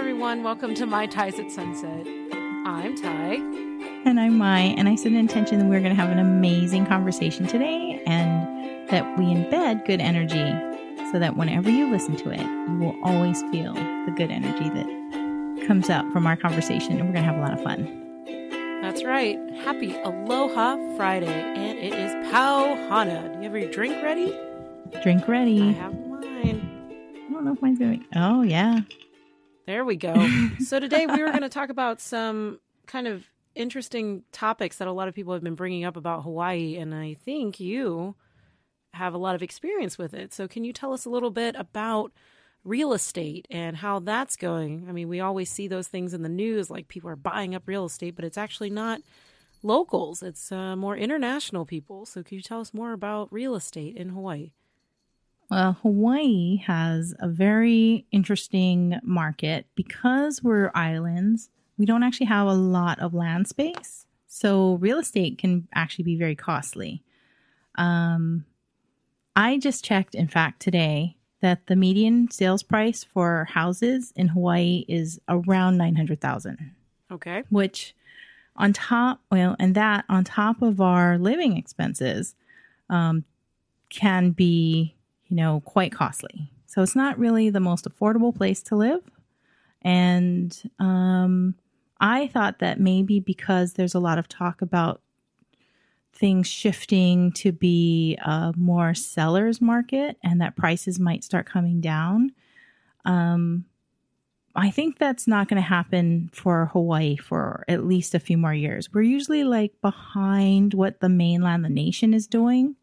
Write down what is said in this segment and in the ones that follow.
everyone. Welcome to My Ties at Sunset. I'm Ty. And I'm Mai. And I set an intention that we're going to have an amazing conversation today and that we embed good energy so that whenever you listen to it, you will always feel the good energy that comes out from our conversation. And we're going to have a lot of fun. That's right. Happy Aloha Friday. And it is Pauhana. Do you have your drink ready? Drink ready. I have mine. I don't know if mine's going. Oh, yeah. There we go. so today we were going to talk about some kind of interesting topics that a lot of people have been bringing up about Hawaii, and I think you have a lot of experience with it. So can you tell us a little bit about real estate and how that's going? I mean, we always see those things in the news, like people are buying up real estate, but it's actually not locals; it's uh, more international people. So can you tell us more about real estate in Hawaii? Well, Hawaii has a very interesting market because we're islands. We don't actually have a lot of land space. So real estate can actually be very costly. Um, I just checked, in fact, today that the median sales price for houses in Hawaii is around 900,000. Okay. Which on top, well, and that on top of our living expenses um, can be you know, quite costly. So it's not really the most affordable place to live. And um, I thought that maybe because there's a lot of talk about things shifting to be a more seller's market and that prices might start coming down. Um, I think that's not going to happen for Hawaii for at least a few more years. We're usually like behind what the mainland, the nation is doing.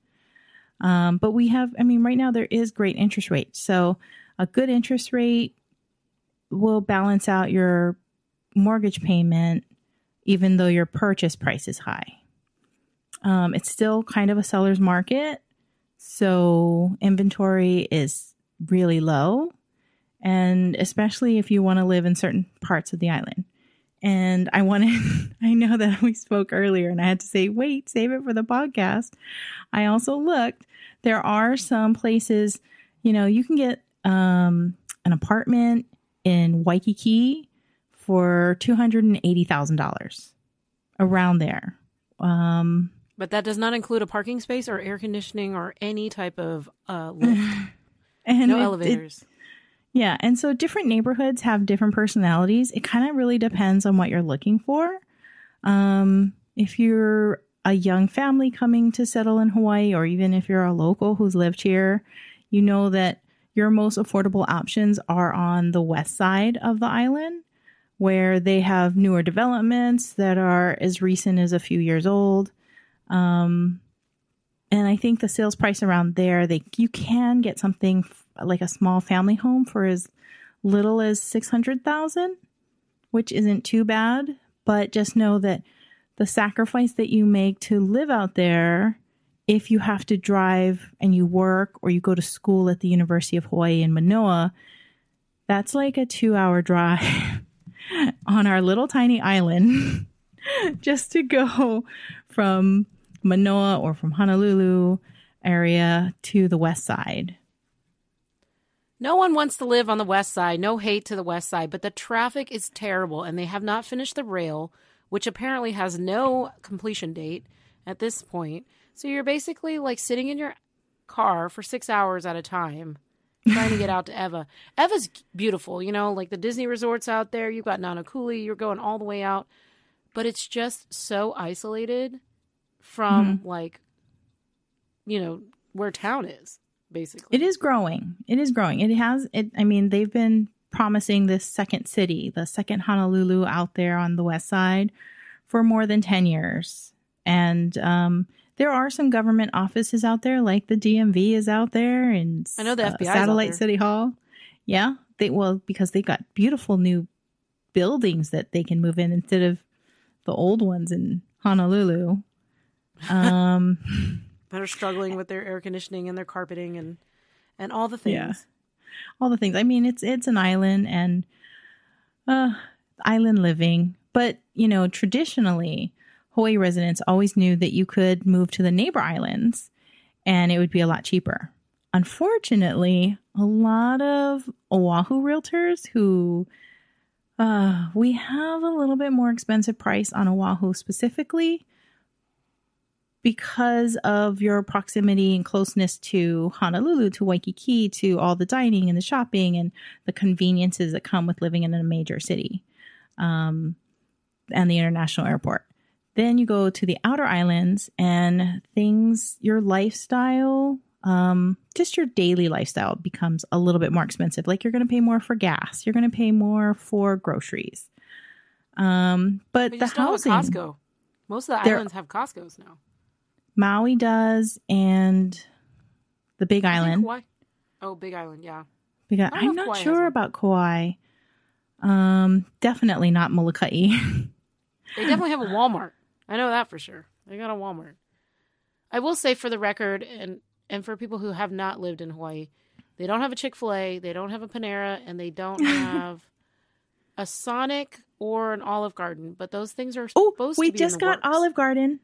Um, but we have, I mean, right now there is great interest rates. So a good interest rate will balance out your mortgage payment, even though your purchase price is high. Um, it's still kind of a seller's market. So inventory is really low. And especially if you want to live in certain parts of the island. And I wanted, I know that we spoke earlier and I had to say, wait, save it for the podcast. I also looked, there are some places, you know, you can get um, an apartment in Waikiki for $280,000 around there. Um, but that does not include a parking space or air conditioning or any type of uh, lift. and no it, elevators. It, yeah. And so different neighborhoods have different personalities. It kind of really depends on what you're looking for. Um, if you're a young family coming to settle in Hawaii, or even if you're a local who's lived here, you know that your most affordable options are on the west side of the island, where they have newer developments that are as recent as a few years old. Um, and I think the sales price around there, they you can get something like a small family home for as little as 600,000, which isn't too bad, but just know that the sacrifice that you make to live out there if you have to drive and you work or you go to school at the University of Hawaii in Manoa, that's like a 2-hour drive on our little tiny island just to go from Manoa or from Honolulu area to the west side. No one wants to live on the west side. No hate to the west side, but the traffic is terrible and they have not finished the rail, which apparently has no completion date at this point. So you're basically like sitting in your car for six hours at a time trying to get out to Ewa. Ewa's beautiful, you know, like the Disney resorts out there. You've got Nanakuli, you're going all the way out, but it's just so isolated from mm-hmm. like, you know, where town is basically. It is growing. It is growing. It has it I mean, they've been promising this second city, the second Honolulu out there on the west side for more than 10 years. And um, there are some government offices out there, like the DMV is out there, and I know the FBI Satellite City Hall. Yeah, they well because they got beautiful new buildings that they can move in instead of the old ones in Honolulu. Um, that are struggling with their air conditioning and their carpeting and and all the things. Yeah. All the things. I mean, it's it's an island and uh island living, but you know, traditionally Hawaii residents always knew that you could move to the neighbor islands and it would be a lot cheaper. Unfortunately, a lot of Oahu realtors who Uh, we have a little bit more expensive price on Oahu specifically because of your proximity and closeness to Honolulu, to Waikiki, to all the dining and the shopping and the conveniences that come with living in a major city um, and the international airport. Then you go to the outer islands and things, your lifestyle, um, just your daily lifestyle becomes a little bit more expensive. Like you're going to pay more for gas, you're going to pay more for groceries. Um, but, But the housing, Costco. Most of the islands have Costco's now. Maui does, and the Big Island. Kauai- Oh, Big Island, yeah. Big, don't I'm not Kauai sure about Kauai. Um, definitely not Molokai. They definitely have a Walmart. I know that for sure. They got a Walmart. I will say for the record, and and for people who have not lived in Hawaii, they don't have a Chick Fil A, they don't have a Panera, and they don't have a Sonic or an Olive Garden. But those things are oh, supposed we to be in just got works. Olive Garden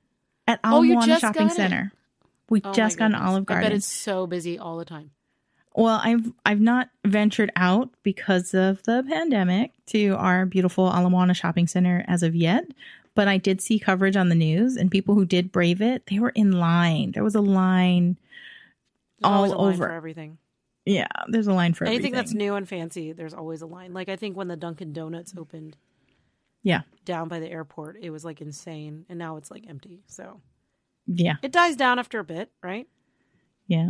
at Oh, Ala Moana just Shopping? Center. We Oh just got an. Olive I bet Garden. it's so busy all the time. Well, I've I've not ventured out because of the pandemic to our beautiful Ala Moana Shopping Center as of yet. But I did see coverage on the news, and people who did brave it, they were in line. There was a line. There's All a line over. for everything. Yeah, there's a line for Anything everything. that's new and fancy, there's always a line. Like I think when the Dunkin' Donuts opened Yeah, down by the airport, it was like insane, and now it's like empty. So yeah, it dies down after a bit, right? yeah.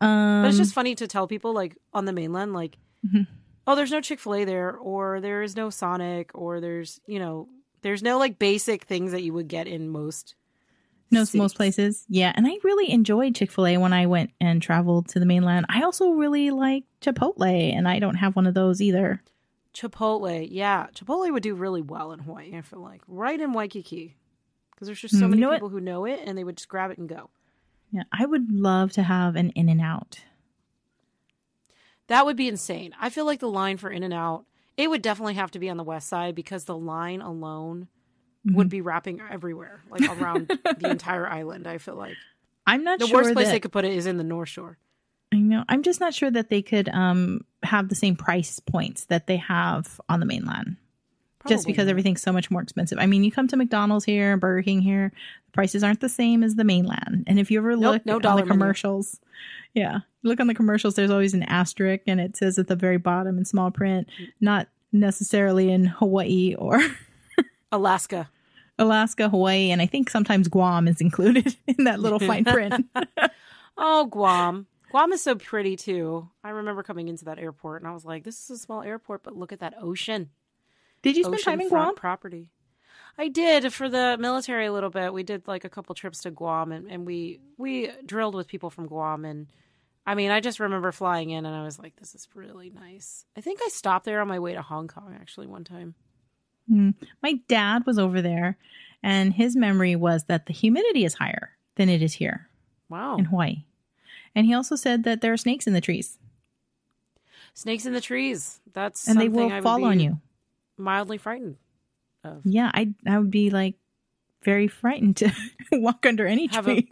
Um, But it's just funny to tell people like on the mainland, like, Mhm. oh, there's no Chick Fil A there, or there is no Sonic, or there's you know, there's no like basic things that you would get in most. no most places. Yeah, and I really enjoyed Chick Fil A when I went and traveled to the mainland. I also really like Chipotle, and I don't have one of those either. Chipotle, yeah, Chipotle would do really well in Hawaii. I feel like right in Waikiki, because there's just so Mm, many you know what? people who know it, and they would just grab it and go. Yeah, I would love to have an In and Out. That would be insane. I feel like the line for In and Out, it would definitely have to be on the west side because the line alone Mm-hmm. would be wrapping everywhere, like around the entire island. I feel like I'm not the sure worst place that, they could put it is in the North Shore. I know. I'm just not sure that they could um have the same price points that they have on the mainland. just because not. everything's so much more expensive. I mean, you come to McDonald's here, and Burger King here, the prices aren't the same as the mainland. And if you ever Nope, look no on the menu. commercials, yeah, look on the commercials, there's always an asterisk and it says at the very bottom in small print, not necessarily in Hawaii or Alaska. Alaska, Hawaii, and I think sometimes Guam is included in that little fine print. Oh, Guam. Guam is so pretty too. I remember coming into that airport and I was like, "This is a small airport, but look at that ocean." Did you spend time in Guam? property. I did for the military a little bit. We did like a couple trips to Guam and, and we we drilled with people from Guam and I mean I just remember flying in and I was like, This is really nice. I think I stopped there on my way to Hong Kong actually one time. Mm. My dad was over there, and his memory was that the humidity is higher than it is here Wow. in Hawaii. And he also said that there are snakes in the trees Snakes in the trees. That's and they will I fall on you. Mildly frightened of. Yeah, I I would be like very frightened to walk under any Have a- trees.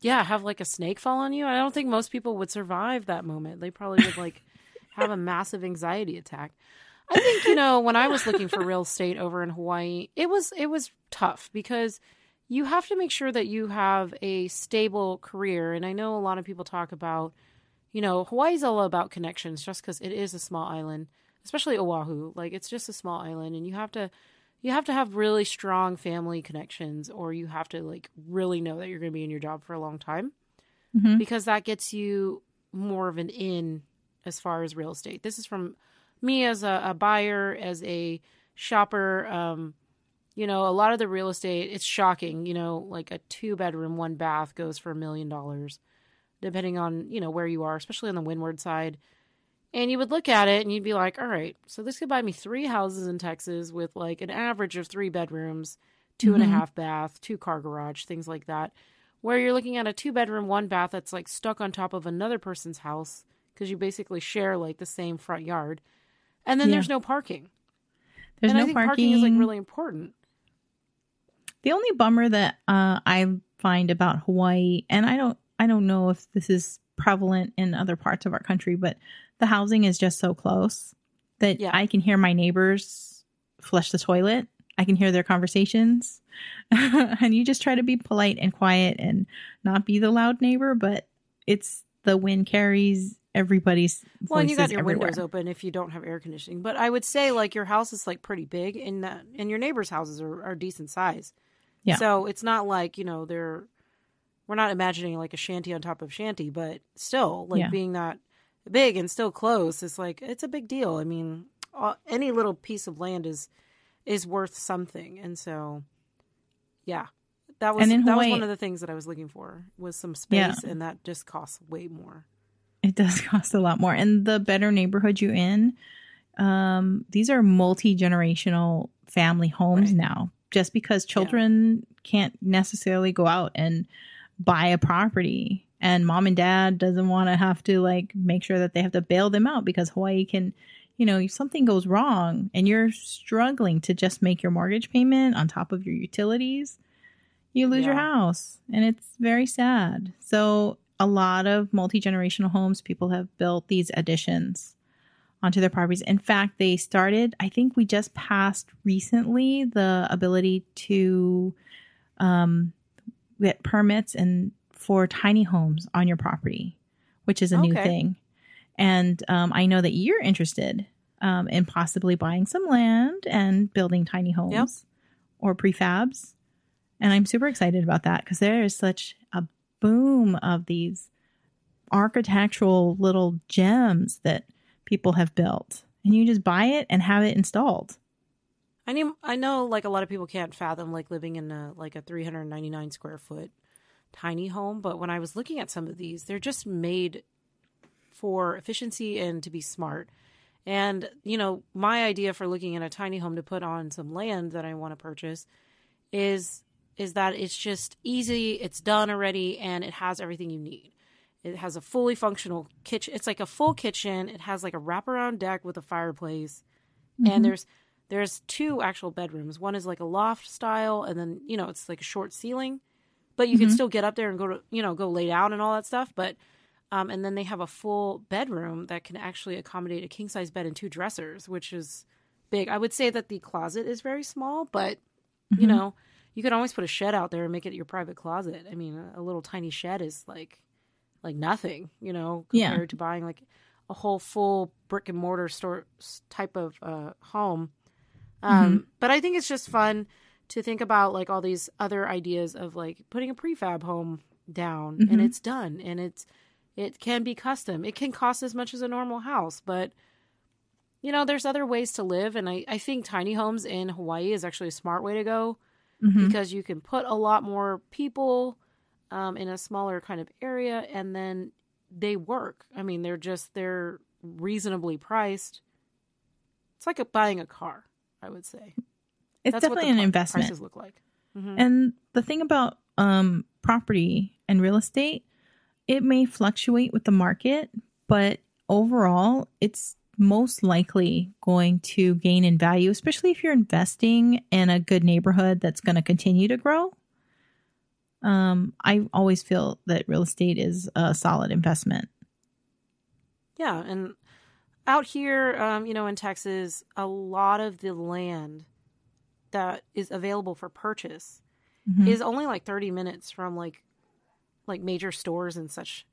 Yeah, have like a snake fall on you. I don't think most people would survive that moment. They probably would like have a massive anxiety attack. I think you know when I was looking for real estate over in Hawaii, it was it was tough because you have to make sure that you have a stable career. And I know a lot of people talk about, you know, Hawaii's all about connections, just because it is a small island, especially Oahu. Like it's just a small island, and you have to you have to have really strong family connections or you have to like really know that you're going to be in your job for a long time Mhm. because that gets you more of an in as far as real estate this is from me as a, a buyer as a shopper um you know a lot of the real estate it's shocking you know like a two bedroom one bath goes for a million dollars depending on you know where you are especially on the windward side and you would look at it and you'd be like, all right, so this could buy me three houses in Texas with like an average of three bedrooms, two and a Mhm. half bath, two car garage, things like that. Where you're looking at a two bedroom, one bath that's like stuck on top of another person's house because you basically share like the same front yard. And then Yeah. there's no parking. There's and no I think parking. parking is like really important. The only bummer that uh, I find about Hawaii, and I don't, I don't know if this is prevalent in other parts of our country, but the housing is just so close that Yeah. I can hear my neighbors flush the toilet. I can hear their conversations. and you just try to be polite and quiet and not be the loud neighbor, but it's the wind carries everybody's Well, and you got your everywhere. windows open if you don't have air conditioning. But I would say like your house is like pretty big, and that and your neighbors' houses are, are decent size. Yeah. So it's not like you know they're we're not imagining like a shanty on top of shanty, but still like Yeah. being that big and still close is like it's a big deal. I mean, uh, any little piece of land is is worth something, and so yeah. That was that was one of the things that I was looking for was some Yeah. space, and that just costs way more. It does cost a lot more. And the better neighborhood you in, um, these are multi generational family homes Right. now. Just because children can't necessarily go out and buy a property, and mom and dad doesn't want to have to like make sure that they have to bail them out because Hawaii can, you know, if something goes wrong and you're struggling to just make your mortgage payment on top of your utilities, you lose your house and it's very sad. So a lot of multi-generational homes people have built these additions onto their properties. In fact, they started, I think we just passed recently the ability to um, get permits and for tiny homes on your property, which is a new thing. And um, I know that you're interested um, in possibly buying some land and building tiny homes or prefabs. And I'm super excited about that because there is such a boom of these architectural little gems that people have built. And you just buy it and have it installed. I mean, I know like a lot of people can't fathom like living in a like a 399 square foot tiny home, but when I was looking at some of these, they're just made for efficiency and to be smart. And you know, my idea for looking at a tiny home to put on some land that I want to purchase is is that it's just easy, it's done already, and it has everything you need. It has a fully functional kitchen. It's like a full kitchen. It has like a wraparound deck with a fireplace, and mm-hmm. there's there's two actual bedrooms. One is like a loft style, and then you know it's like a short ceiling, but you can mm-hmm. still get up there and go to you know go lay down and all that stuff. But um, and then they have a full bedroom that can actually accommodate a king size bed and two dressers, which is big. I would say that the closet is very small, but you mm-hmm. know you could always put a shed out there and make it your private closet. I mean, a, a little tiny shed is like like nothing, you know, Yeah. compared to buying like a whole full brick and mortar store type of uh, home. Um, But I think it's just fun to think about like all these other ideas of like putting a prefab home down and Mhm. it's done and it's it can be custom. It can cost as much as a normal house, but you know, there's other ways to live and I, I think tiny homes in Hawaii is actually a smart way to go Mhm. because you can put a lot more people um, in a smaller kind of area and then they work. I mean, they're just they're reasonably priced. It's like a, buying a car, I would say. It's That's what definitely an investment. Prices look like. Mhm. And the thing about um, property and real estate, it may fluctuate with the market, but overall, it's most likely going to gain in value, especially if you're investing in a good neighborhood that's going to continue to grow. Um, I always feel that real estate is a solid investment. Yeah, and out here, um, you know, in Texas, a lot of the land that is available for purchase Mhm. is only like 30 minutes from like like major stores and such.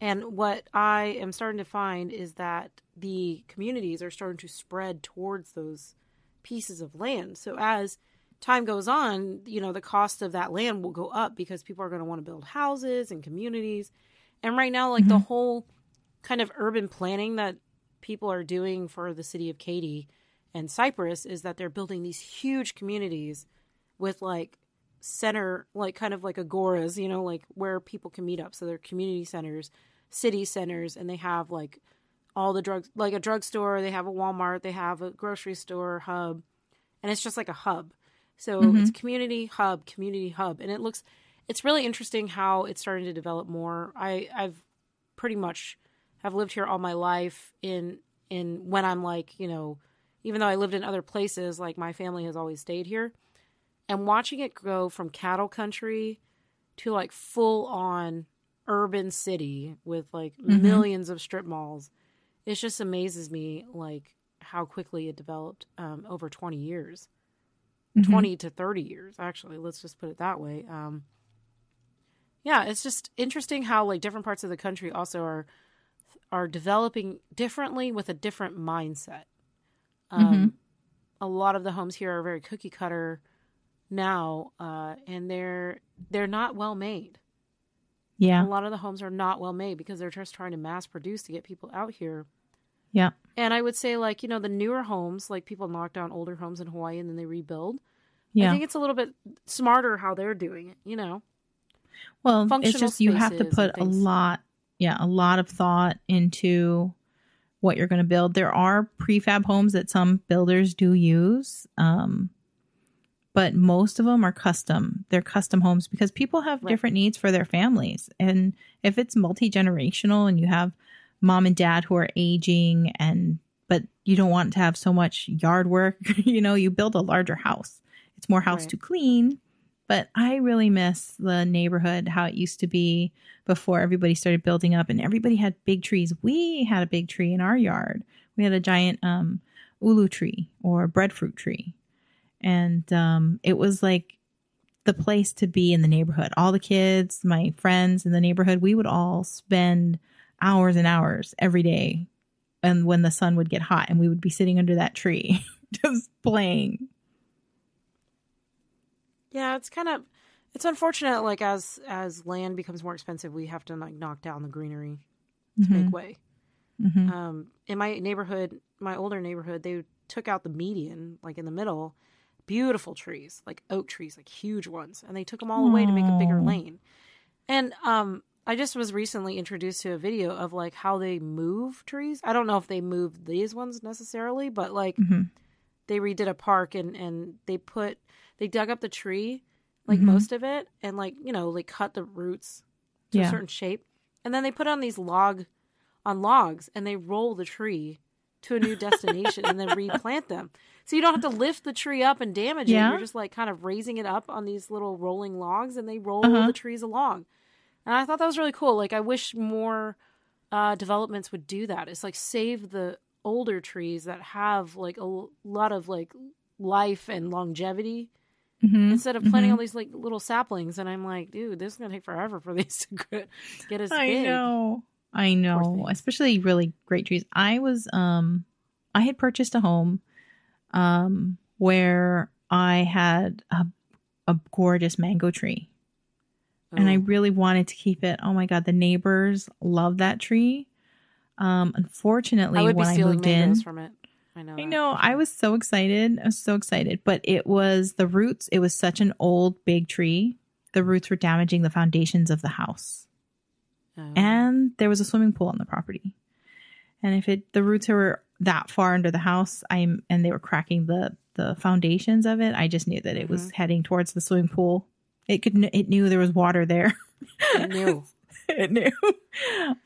And what I am starting to find is that the communities are starting to spread towards those pieces of land. So as time goes on, you know, the cost of that land will go up because people are going to want to build houses and communities. And right now like the mm-hmm. whole kind of urban planning that people are doing for the city of Katy and Cypress is that they're building these huge communities with like center like kind of like agoras you know like where people can meet up. So they're community centers city centers and they have like all the drugs like a drugstore they have a walmart they have a grocery store hub and it's just like a hub so it's community hub community hub. And it looks it's really interesting how it's starting to develop more. I i've pretty much have lived here all my life in in when i'm like you know even though i lived in other places like my family has always stayed here. And watching it go from cattle country to like full on urban city with like millions of strip malls it just amazes me like how quickly it developed um, over 20 years, Mhm. 20 to 30 years, actually. Let's just put it that way. Um, yeah, it's just interesting how like different parts of the country also are are developing differently with a different mindset. Um, Mhm. A lot of the homes here are very cookie cutter now, uh, and they're they're not well made. Yeah. A lot of the homes are not well made because they're just trying to mass produce to get people out here. Yeah. And I would say, like, you know, the newer homes, like people knock down older homes in Hawaii and then they rebuild. Yeah. I think it's a little bit smarter how they're doing it, you know? Well, it's just you have to put a lot, yeah, a lot of thought into what you're going to build. There are prefab homes that some builders do use, um, but most of them are custom. They're custom homes because people have Right. different needs for their families, and if it's multi generational and you have mom and dad who are aging and but you don't want to have so much yard work, you know, you build a larger house. It's more house Right. to clean, but I really miss the neighborhood how it used to be before everybody started building up and everybody had big trees. We had a big tree in our yard. We had a giant um, ulu tree or breadfruit tree. And um, it was like the place to be in the neighborhood. All the kids, my friends in the neighborhood, we would all spend hours and hours every day. And when the sun would get hot, and we would be sitting under that tree just playing. Yeah, it's kind of it's unfortunate like as as land becomes more expensive, we have to like knock down the greenery to make way. Mhm. Um in my neighborhood, my older neighborhood, they took out the median like in the middle, beautiful trees, like oak trees, like huge ones, and they took them all away to make a bigger lane. And um I just was recently introduced to a video of like how they move trees. I don't know if they moved these ones necessarily, but like Mhm. they redid a park and and they put they dug up the tree like Mhm. most of it and like you know like cut the roots to Yeah. a certain shape and then they put on these log on logs and they roll the tree to a new destination and then replant them so you don't have to lift the tree up and damage it you're just like kind of raising it up on these little rolling logs and they roll Uh-huh. the trees along and i thought that was really cool like i wish more uh, developments would do that it's like save the older trees that have like a lot of like life and longevity Mhm. instead of planting Mhm. all these like little saplings and i'm like dude this is gonna take forever for these to get- get as I big know. I know. Especially really great trees. I was um I had purchased a home um where I had a a gorgeous mango tree and I Oh. really wanted to keep it. Oh my god, the neighbors love that tree. Um unfortunately I when I moved in from it i know I know. I was so excited. I was so excited. But it was the roots. It was such an old, big tree. The roots were damaging the foundations of the house Oh. and there was a swimming pool on the property. And if it the roots were that far under the house, I'm and they were cracking the the foundations of it, I just knew that it was heading towards the swimming pool. It could it knew there was water there. I knew it knew.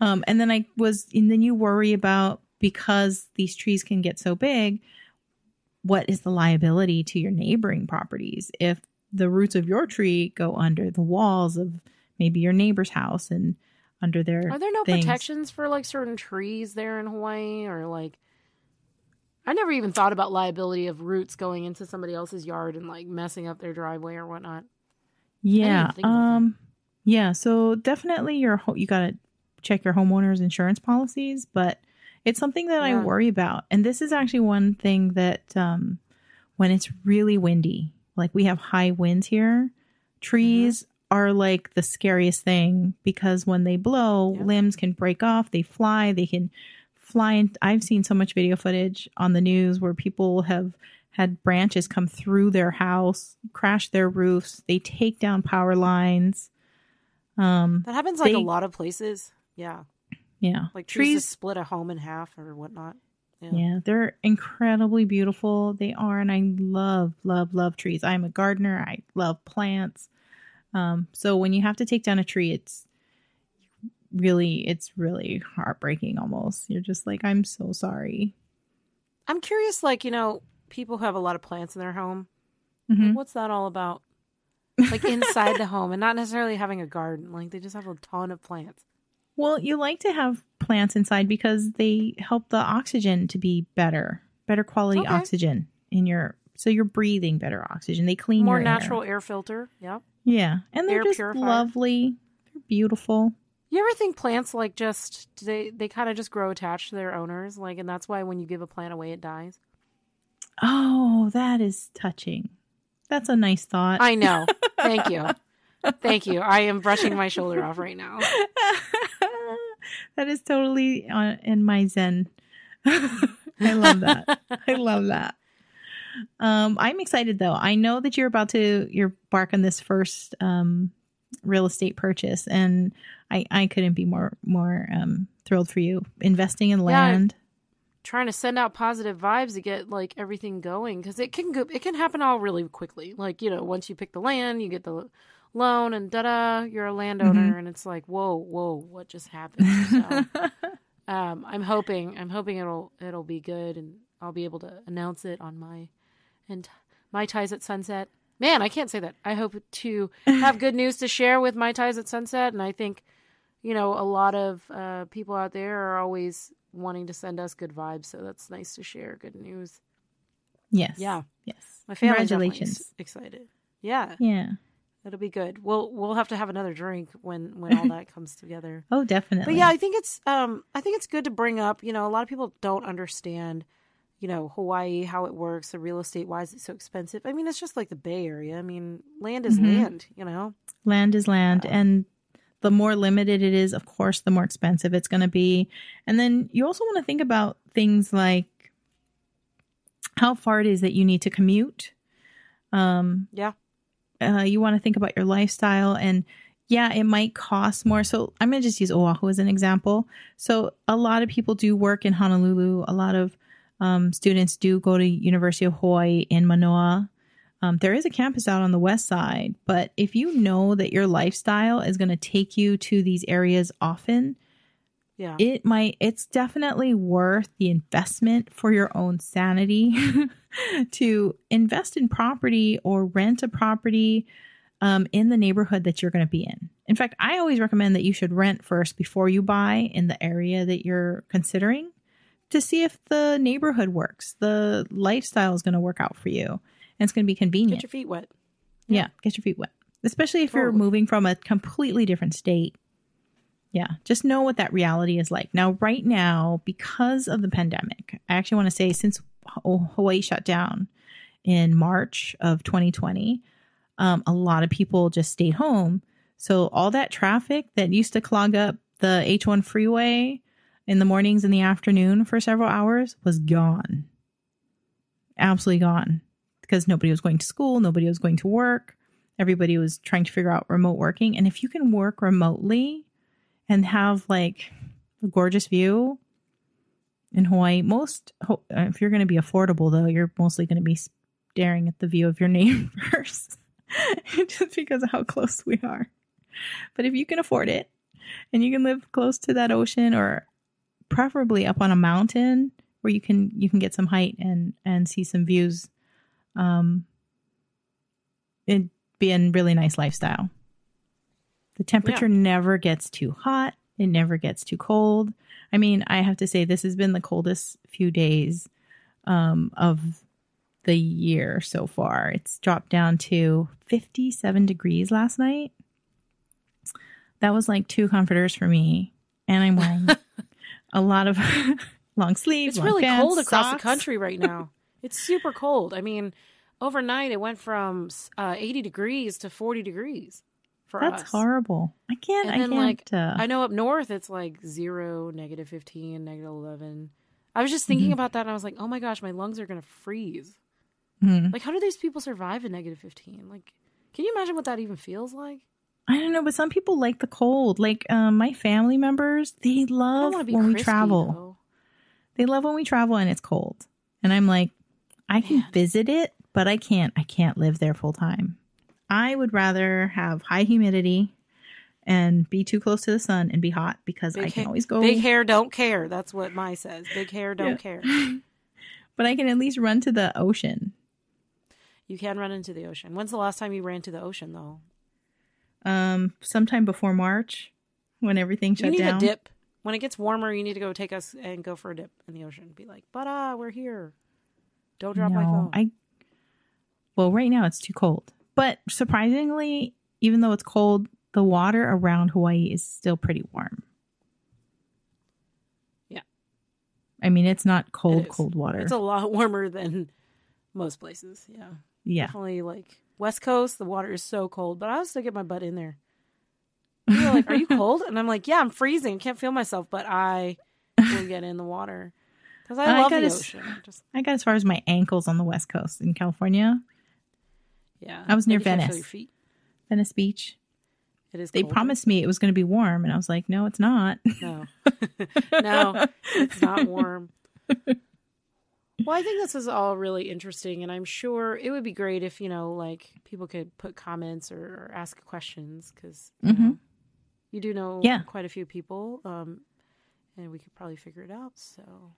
Um, and then I was, and then you worry about because these trees can get so big, what is the liability to your neighboring properties if the roots of your tree go under the walls of maybe your neighbor's house and under their Are there no things? protections for like certain trees there in Hawaii or like I never even thought about liability of roots going into somebody else's yard and like messing up their driveway or whatnot. Yeah. think about that. Um yeah, so definitely your ho- you got to check your homeowner's insurance policies, but it's something that I worry about. And this is actually one thing that um when it's really windy, like we have high winds here, trees Mm-hmm. are like the scariest thing because when they blow, Yeah. limbs can break off, they fly, they can fly and I've seen so much video footage on the news where people have had branches come through their house, crash their roofs, they take down power lines. Um That happens like They- a lot of places. Yeah. yeah. Like trees, trees split a home in half or whatnot. Yeah. yeah, they're incredibly beautiful. They are and I love love love trees. I'm a gardener. I love plants. Um so when you have to take down a tree, it's really it's really heartbreaking almost. You're just like I'm so sorry. I'm curious, like, you know, people who have a lot of plants in their home. Mhm. What's that all about? Like inside the home and not necessarily having a garden. Like they just have a ton of plants. Well, you like to have plants inside because they help the oxygen to be better. better quality Okay. oxygen in your so you're breathing better oxygen. They clean More your air. natural air filter. Yeah. Yeah, and they're air just purifier. lovely. They're beautiful. You ever think plants like just they they kind of just grow attached to their owners, like, and that's why when you give a plant away, it dies. Oh, that is touching. That's a nice thought. I know. Thank you. Thank you. I am brushing my shoulder off right now. that is totally on, in my zen. I love that. I love that. Um, I'm excited though. I know that you're about to you're bark on this first um, real estate purchase, and I I couldn't be more more um, thrilled for you investing in Yeah. Trying to send out positive vibes to get like everything going because it can go. It can happen all really quickly. Like you know, once you pick the land, you get the loan, and da da, you're a landowner, and it's like, whoa, whoa, what just happened? So, um, I'm hoping, I'm hoping it'll it'll be good, and I'll be able to announce it on my and my ties at sunset. Man, I can't say that. I hope to have good news to share with my ties at sunset, and I think, you know, a lot of uh, people out there are always wanting to send us good vibes, so that's nice to share good news. yes. Yeah, Yes. my family Congratulations. excited. Yeah, Yeah. it'll be good. We'll we'll have to have another drink when when all that comes together. Oh, definitely. But yeah, I think it's um I think it's good to bring up, you know, a lot of people don't understand, you know, Hawaii, how it works, the real estate, why is it so expensive? I mean, it's just like the Bay Area. I mean, land is Mhm. land, you know. land is land Yeah. and the more limited it is of course the more expensive it's going to be. And then you also want to think about things like how far it is that you need to commute. Um Yeah. uh, you want to think about your lifestyle and yeah it might cost more. So i'm going to just use oahu as an example. So a lot of people do work in honolulu. A lot of um, students do go to university of hawaii in manoa um, there is a campus out on the west side, but if you know that your lifestyle is going to take you to these areas often, Yeah. it might, it's definitely worth the investment for your own sanity to invest in property or rent a property um, in the neighborhood that you're going to be in. In fact, I always recommend that you should rent first before you buy in the area that you're considering to see if the neighborhood works, the lifestyle is going to work out for you and it's going to be convenient. Get your feet wet. yeah. get your feet wet, especially if you're moving from a completely different state. Yeah, just know what that reality is like. Now, right now, because of the pandemic, I actually want to say since Hawaii shut down in March of 2020, um, a lot of people just stayed home. So all that traffic that used to clog up the H1 freeway in the mornings and the afternoon for several hours was gone. Absolutely gone because nobody was going to school, nobody was going to work. Everybody was trying to figure out remote working. And if you can work remotely and have like a gorgeous view in Hawaii, most, uh, if you're going to be affordable though, you're mostly going to be staring at the view of your neighbors just because of how close we are. But if you can afford it and you can live close to that ocean or preferably up on a mountain where you can you can get some height and and see some views um it'd be a really nice lifestyle. The temperature never gets too hot. It never gets too cold. I mean i have to say this has been the coldest few days um of the year so far. It's dropped down to 57 degrees last night. That was like two comforters for me. And i'm wearing a lot of long sleeves It's long really pants, cold across socks. the country right now. it's super cold. I mean, overnight it went from uh, 80 degrees to 40 degrees for That's us. horrible. I can't. And I then, can't. like, uh, I know up north it's like zero, negative 15, negative 11. I was just thinking Mhm. about that and I was like, oh my gosh, my lungs are going to freeze. mhm. Like, how do these people survive in negative 15? Like, can you imagine what that even feels like? I don't know, but some people like the cold. Like um, my family members, they love want to be when we travel. though. They love when we travel and it's cold. And I'm like, I can Man. visit it, but I can't. I can't live there full time. I would rather have high humidity and be too close to the sun and be hot because Big I can ha- always go. Big hair don't care. That's what my says. Big hair don't Yeah. care. but I can at least run to the ocean. You can run into the ocean. When's the last time you ran to the ocean, though? Um, sometime before March, when everything shut you need down. a dip. When it gets warmer, you need to go take us and go for a dip in the ocean. Be like, but ah, we're here. Don't drop my phone. I well, right now it's too cold. But surprisingly, even though it's cold, the water around Hawaii is still pretty warm. Yeah. I mean, it's not cold, is. cold water. It's a lot warmer than most places. Yeah. yeah. Definitely like West Coast, the water is so cold, but I'll still get my butt in there. People are like, Are you cold? And I'm like, Yeah, I'm freezing. Can't feel myself, but I will get in the water. Because I I love the gotta s- ocean. Just I got as far as my ankles on the west coast in California, yeah. I was near you can't feel Venice. Venice Beach. It is They cold. promised me it was going to be warm, and I was like, no, it's not. No. no, it's not warm. Well, I think this is all really interesting, and I'm sure it would be great if you know, like, people could put comments or, or ask questions because you, Mhm. you do know Yeah. quite a few people, um, and we could probably figure it out. So,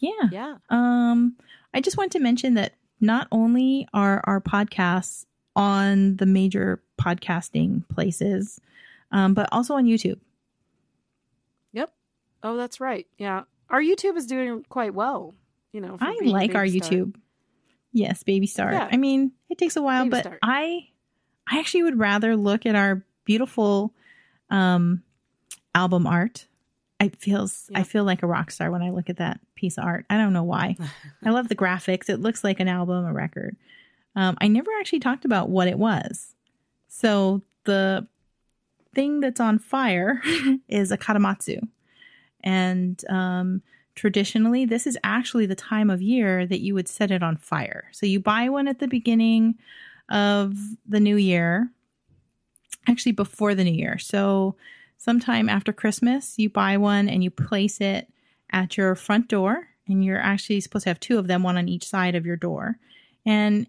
Yeah. yeah, Um, I just want to mention that not only are our podcasts on the major podcasting places, um, but also on YouTube. yep. Oh, that's right. Yeah, our YouTube is doing quite well. You know, I like our start. YouTube. Yes, baby star. Yeah. I mean, it takes a while, Baby but start. I I actually would rather look at our beautiful um album art. I feels I feel like a rock star when I look at that piece of art. I don't know why. I love the graphics. It looks like an album, a record. Um, I never actually talked about what it was. So the thing that's on fire is a kadomatsu. And um, traditionally, this is actually the time of year that you would set it on fire. So you buy one at the beginning of the new year, actually before the new year. So sometime after Christmas, you buy one and you place it at your front door. And you're actually supposed to have two of them, one on each side of your door. And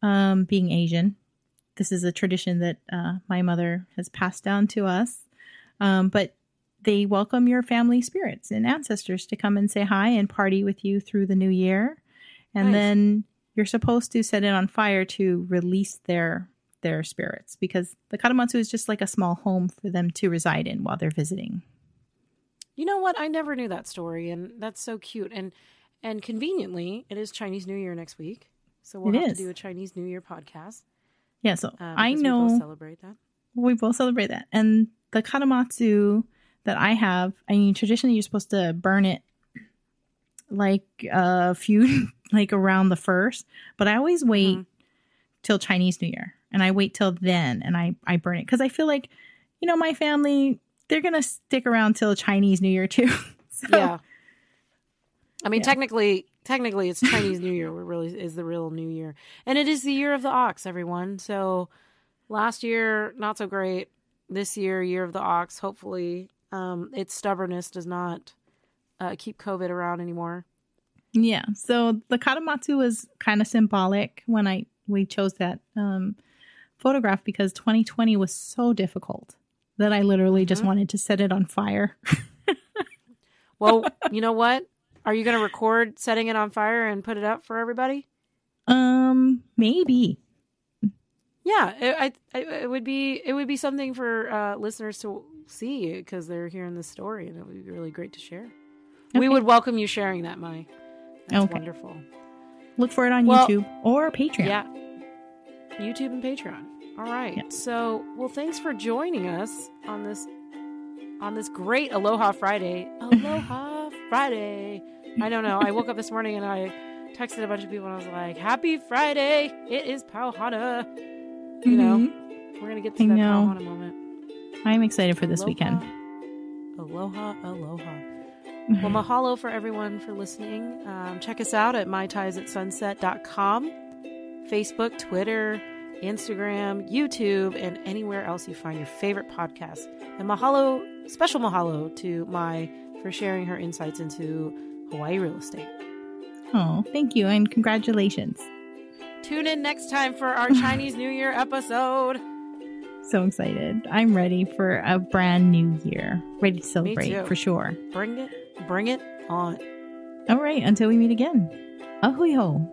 um, being Asian, this is a tradition that uh, my mother has passed down to us. Um, but they welcome your family spirits and ancestors to come and say hi and party with you through the new year. And Nice. then you're supposed to set it on fire to release their their spirits because the kadomatsu is just like a small home for them to reside in while they're visiting. You know what? I never knew that story, and that's so cute. And and conveniently, it is Chinese New Year next week, so we'll It have is. to do a Chinese New Year podcast. Yeah, so Um, I know we both celebrate that. we both celebrate that. And the kadomatsu that I have, I mean, traditionally you're supposed to burn it like a few, like around the first, but I always wait Mhm. till Chinese New Year and I wait till then and I, I burn it because I feel like, you know, my family, they're going to stick around till Chinese New Year too. so, Yeah. I mean, Yeah. technically, technically, it's Chinese New Year. Really is the real New Year, and it is the year of the ox, everyone. So, last year not so great. This year, year of the ox. Hopefully, um, its stubbornness does not uh, keep COVID around anymore. Yeah. So the kadomatsu was kind of symbolic when I we chose that um, photograph because 2020 was so difficult that I literally just Mhm. wanted to set it on fire. Well, you know what? Are you going to record setting it on fire and put it up for everybody? um, maybe. Yeah, it, I, I, it would be it would be something for uh, listeners to see because they're hearing the story, and it would be really great to share. We would welcome you sharing that, Mai. That's Okay. wonderful. Look for it on Well- YouTube or Patreon. Yeah, YouTube and Patreon. All right. So, well, thanks for joining us on this on this great Aloha Friday. Aloha Friday. I don't know. I woke up this morning and I texted a bunch of people and I was like, "Happy Friday! It is Pauhana." You know, Mhm. we're gonna get to I that know. Pauhana moment. I'm excited for this Aloha. weekend. Aloha, aloha. Well, mahalo for everyone for listening. Um, check us out at mytiesatsunset.com, Facebook, Twitter, Instagram, YouTube, and anywhere else you find your favorite podcasts. And mahalo, special mahalo to Mai for sharing her insights into Hawaii real estate. oh, thank you and congratulations. Tune in next time for our Chinese New Year episode. So excited. I'm ready for a brand new year. Ready to celebrate for sure. Bring it, bring it on. All right, until we meet again. Ahui ho.